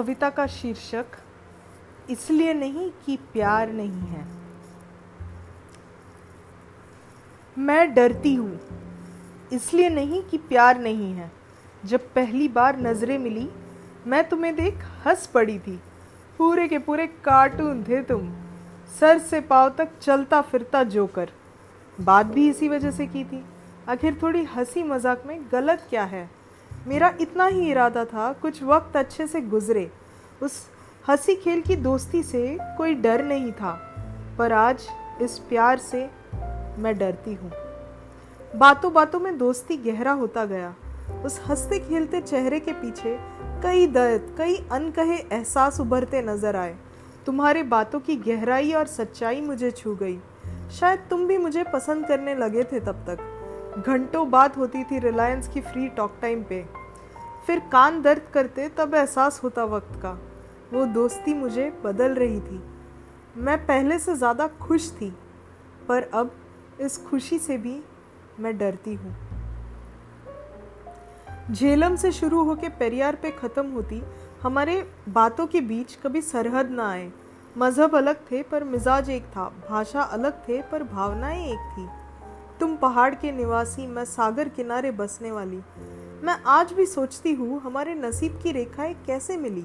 कविता का शीर्षक, इसलिए नहीं कि प्यार नहीं है। मैं डरती हूँ, इसलिए नहीं कि प्यार नहीं है। जब पहली बार नज़रें मिली, मैं तुम्हें देख हंस पड़ी थी। पूरे के पूरे कार्टून थे तुम। सर से पाव तक चलता फिरता जोकर। बात भी इसी वजह से की थी। आखिर थोड़ी हँसी मज़ाक में गलत क्या है? मेरा इतना ही इरादा था, कुछ वक्त अच्छे से गुजरे। उस हँसी खेल की दोस्ती से कोई डर नहीं था, पर आज इस प्यार से मैं डरती हूँ। बातों बातों में दोस्ती गहरा होता गया। उस हँसते खेलते चेहरे के पीछे कई दर्द, कई अनकहे एहसास उभरते नज़र आए। तुम्हारे बातों की गहराई और सच्चाई मुझे छू गई। शायद तुम भी मुझे पसंद करने लगे थे तब तक। घंटों बात होती थी रिलायंस की फ्री टॉक टाइम पे। फिर कान दर्द करते तब एहसास होता वक्त का। वो दोस्ती मुझे बदल रही थी। मैं पहले से ज़्यादा खुश थी, पर अब इस खुशी से भी मैं डरती हूँ। झेलम से शुरू होकर पेरियार पे ख़त्म होती, हमारे बातों के बीच कभी सरहद ना आए। मज़हब अलग थे, पर मिजाज एक था। भाषा अलग थे, पर भावनाएँ एक थी। तुम पहाड़ के निवासी, मैं सागर किनारे बसने वाली। मैं आज भी सोचती हूँ, हमारे नसीब की रेखाएँ कैसे मिली?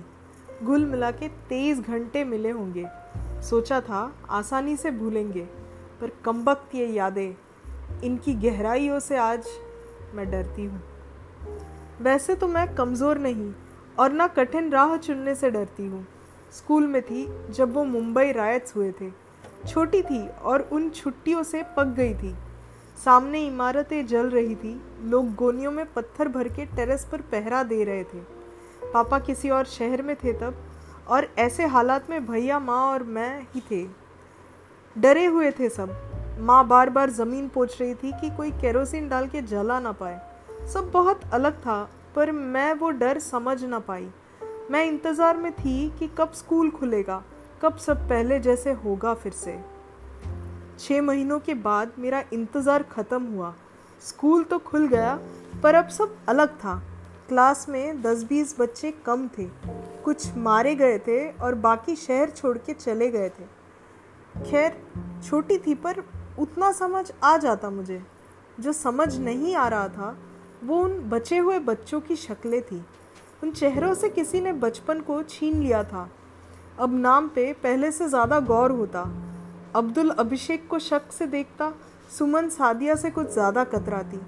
गुल मिला के तेईस घंटे मिले होंगे। सोचा था, आसानी से भूलेंगे, पर कमबख्त ये यादें, इनकी गहराइयों से आज मैं डरती हूँ। वैसे तो मैं कमज़ोर नहीं, और ना कठिन राह चुनने से डरती हूँ। स्कूल में थी, जब वो मुंबई रायट्स हुए थे। छोटी थी, और उन छुट्टियों से पक गई थी। सामने इमारतें जल रही थी। लोग गोनियों में पत्थर भर के टेरेस पर पहरा दे रहे थे। पापा किसी और शहर में थे तब, और ऐसे हालात में भैया, माँ और मैं ही थे। डरे हुए थे सब। माँ बार बार ज़मीन पोछ रही थी कि कोई केरोसिन डाल के जला ना पाए। सब बहुत अलग था, पर मैं वो डर समझ ना पाई। मैं इंतज़ार में थी कि कब स्कूल खुलेगा, कब सब पहले जैसे होगा फिर से। छः महीनों के बाद मेरा इंतज़ार ख़त्म हुआ। स्कूल तो खुल गया, पर अब सब अलग था। क्लास में दस बीस बच्चे कम थे। कुछ मारे गए थे और बाकी शहर छोड़ के चले गए थे। खैर, छोटी थी, पर उतना समझ आ जाता मुझे। जो समझ नहीं आ रहा था, वो उन बचे हुए बच्चों की शक्लें थी। उन चेहरों से किसी ने बचपन को छीन लिया था। अब नाम पे पहले से ज़्यादा गौर होता। अब्दुल अभिषेक को शक से देखता, सुमन सादिया से कुछ ज़्यादा कतराती।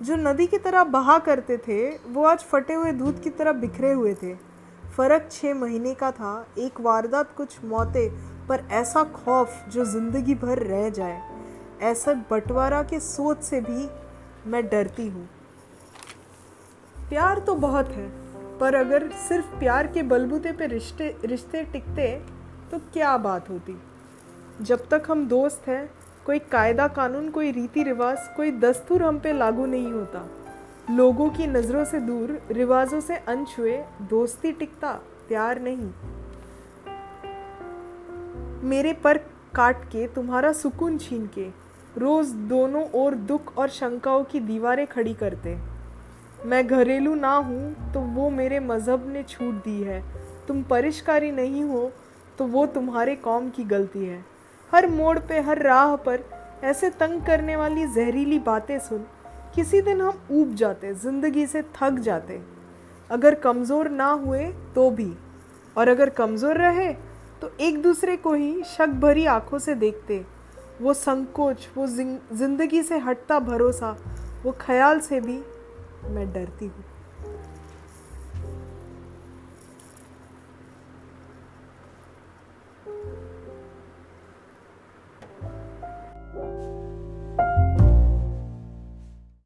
जो नदी की तरह बहा करते थे, वो आज फटे हुए दूध की तरह बिखरे हुए थे। फ़र्क छः महीने का था, एक वारदात कुछ मौतें, पर ऐसा खौफ जो ज़िंदगी भर रह जाए। ऐसा बंटवारा के सोच से भी मैं डरती हूँ। प्यार तो बहुत है, पर अगर सिर्फ़ प्यार के बलबूते पे रिश्ते रिश्ते टिकते तो क्या बात होती? जब तक हम दोस्त हैं, कोई कायदा कानून, कोई रीति रिवाज, कोई दस्तूर हम पे लागू नहीं होता। लोगों की नज़रों से दूर, रिवाजों से अनछुए दोस्ती टिकता, प्यार नहीं। मेरे पर काट के, तुम्हारा सुकून छीन के, रोज दोनों ओर दुख और शंकाओं की दीवारें खड़ी करते। मैं घरेलू ना हूँ तो वो मेरे मज़हब ने छूट दी है। तुम परिष्कारी नहीं हो तो वो तुम्हारे कौम की गलती है। हर मोड़ पे, हर राह पर ऐसे तंग करने वाली जहरीली बातें सुन, किसी दिन हम ऊब जाते, ज़िंदगी से थक जाते। अगर कमज़ोर ना हुए तो भी, और अगर कमज़ोर रहे तो एक दूसरे को ही शक भरी आँखों से देखते। वो संकोच, वो ज़िंदगी से हटता भरोसा, वो ख्याल से भी मैं डरती हूँ।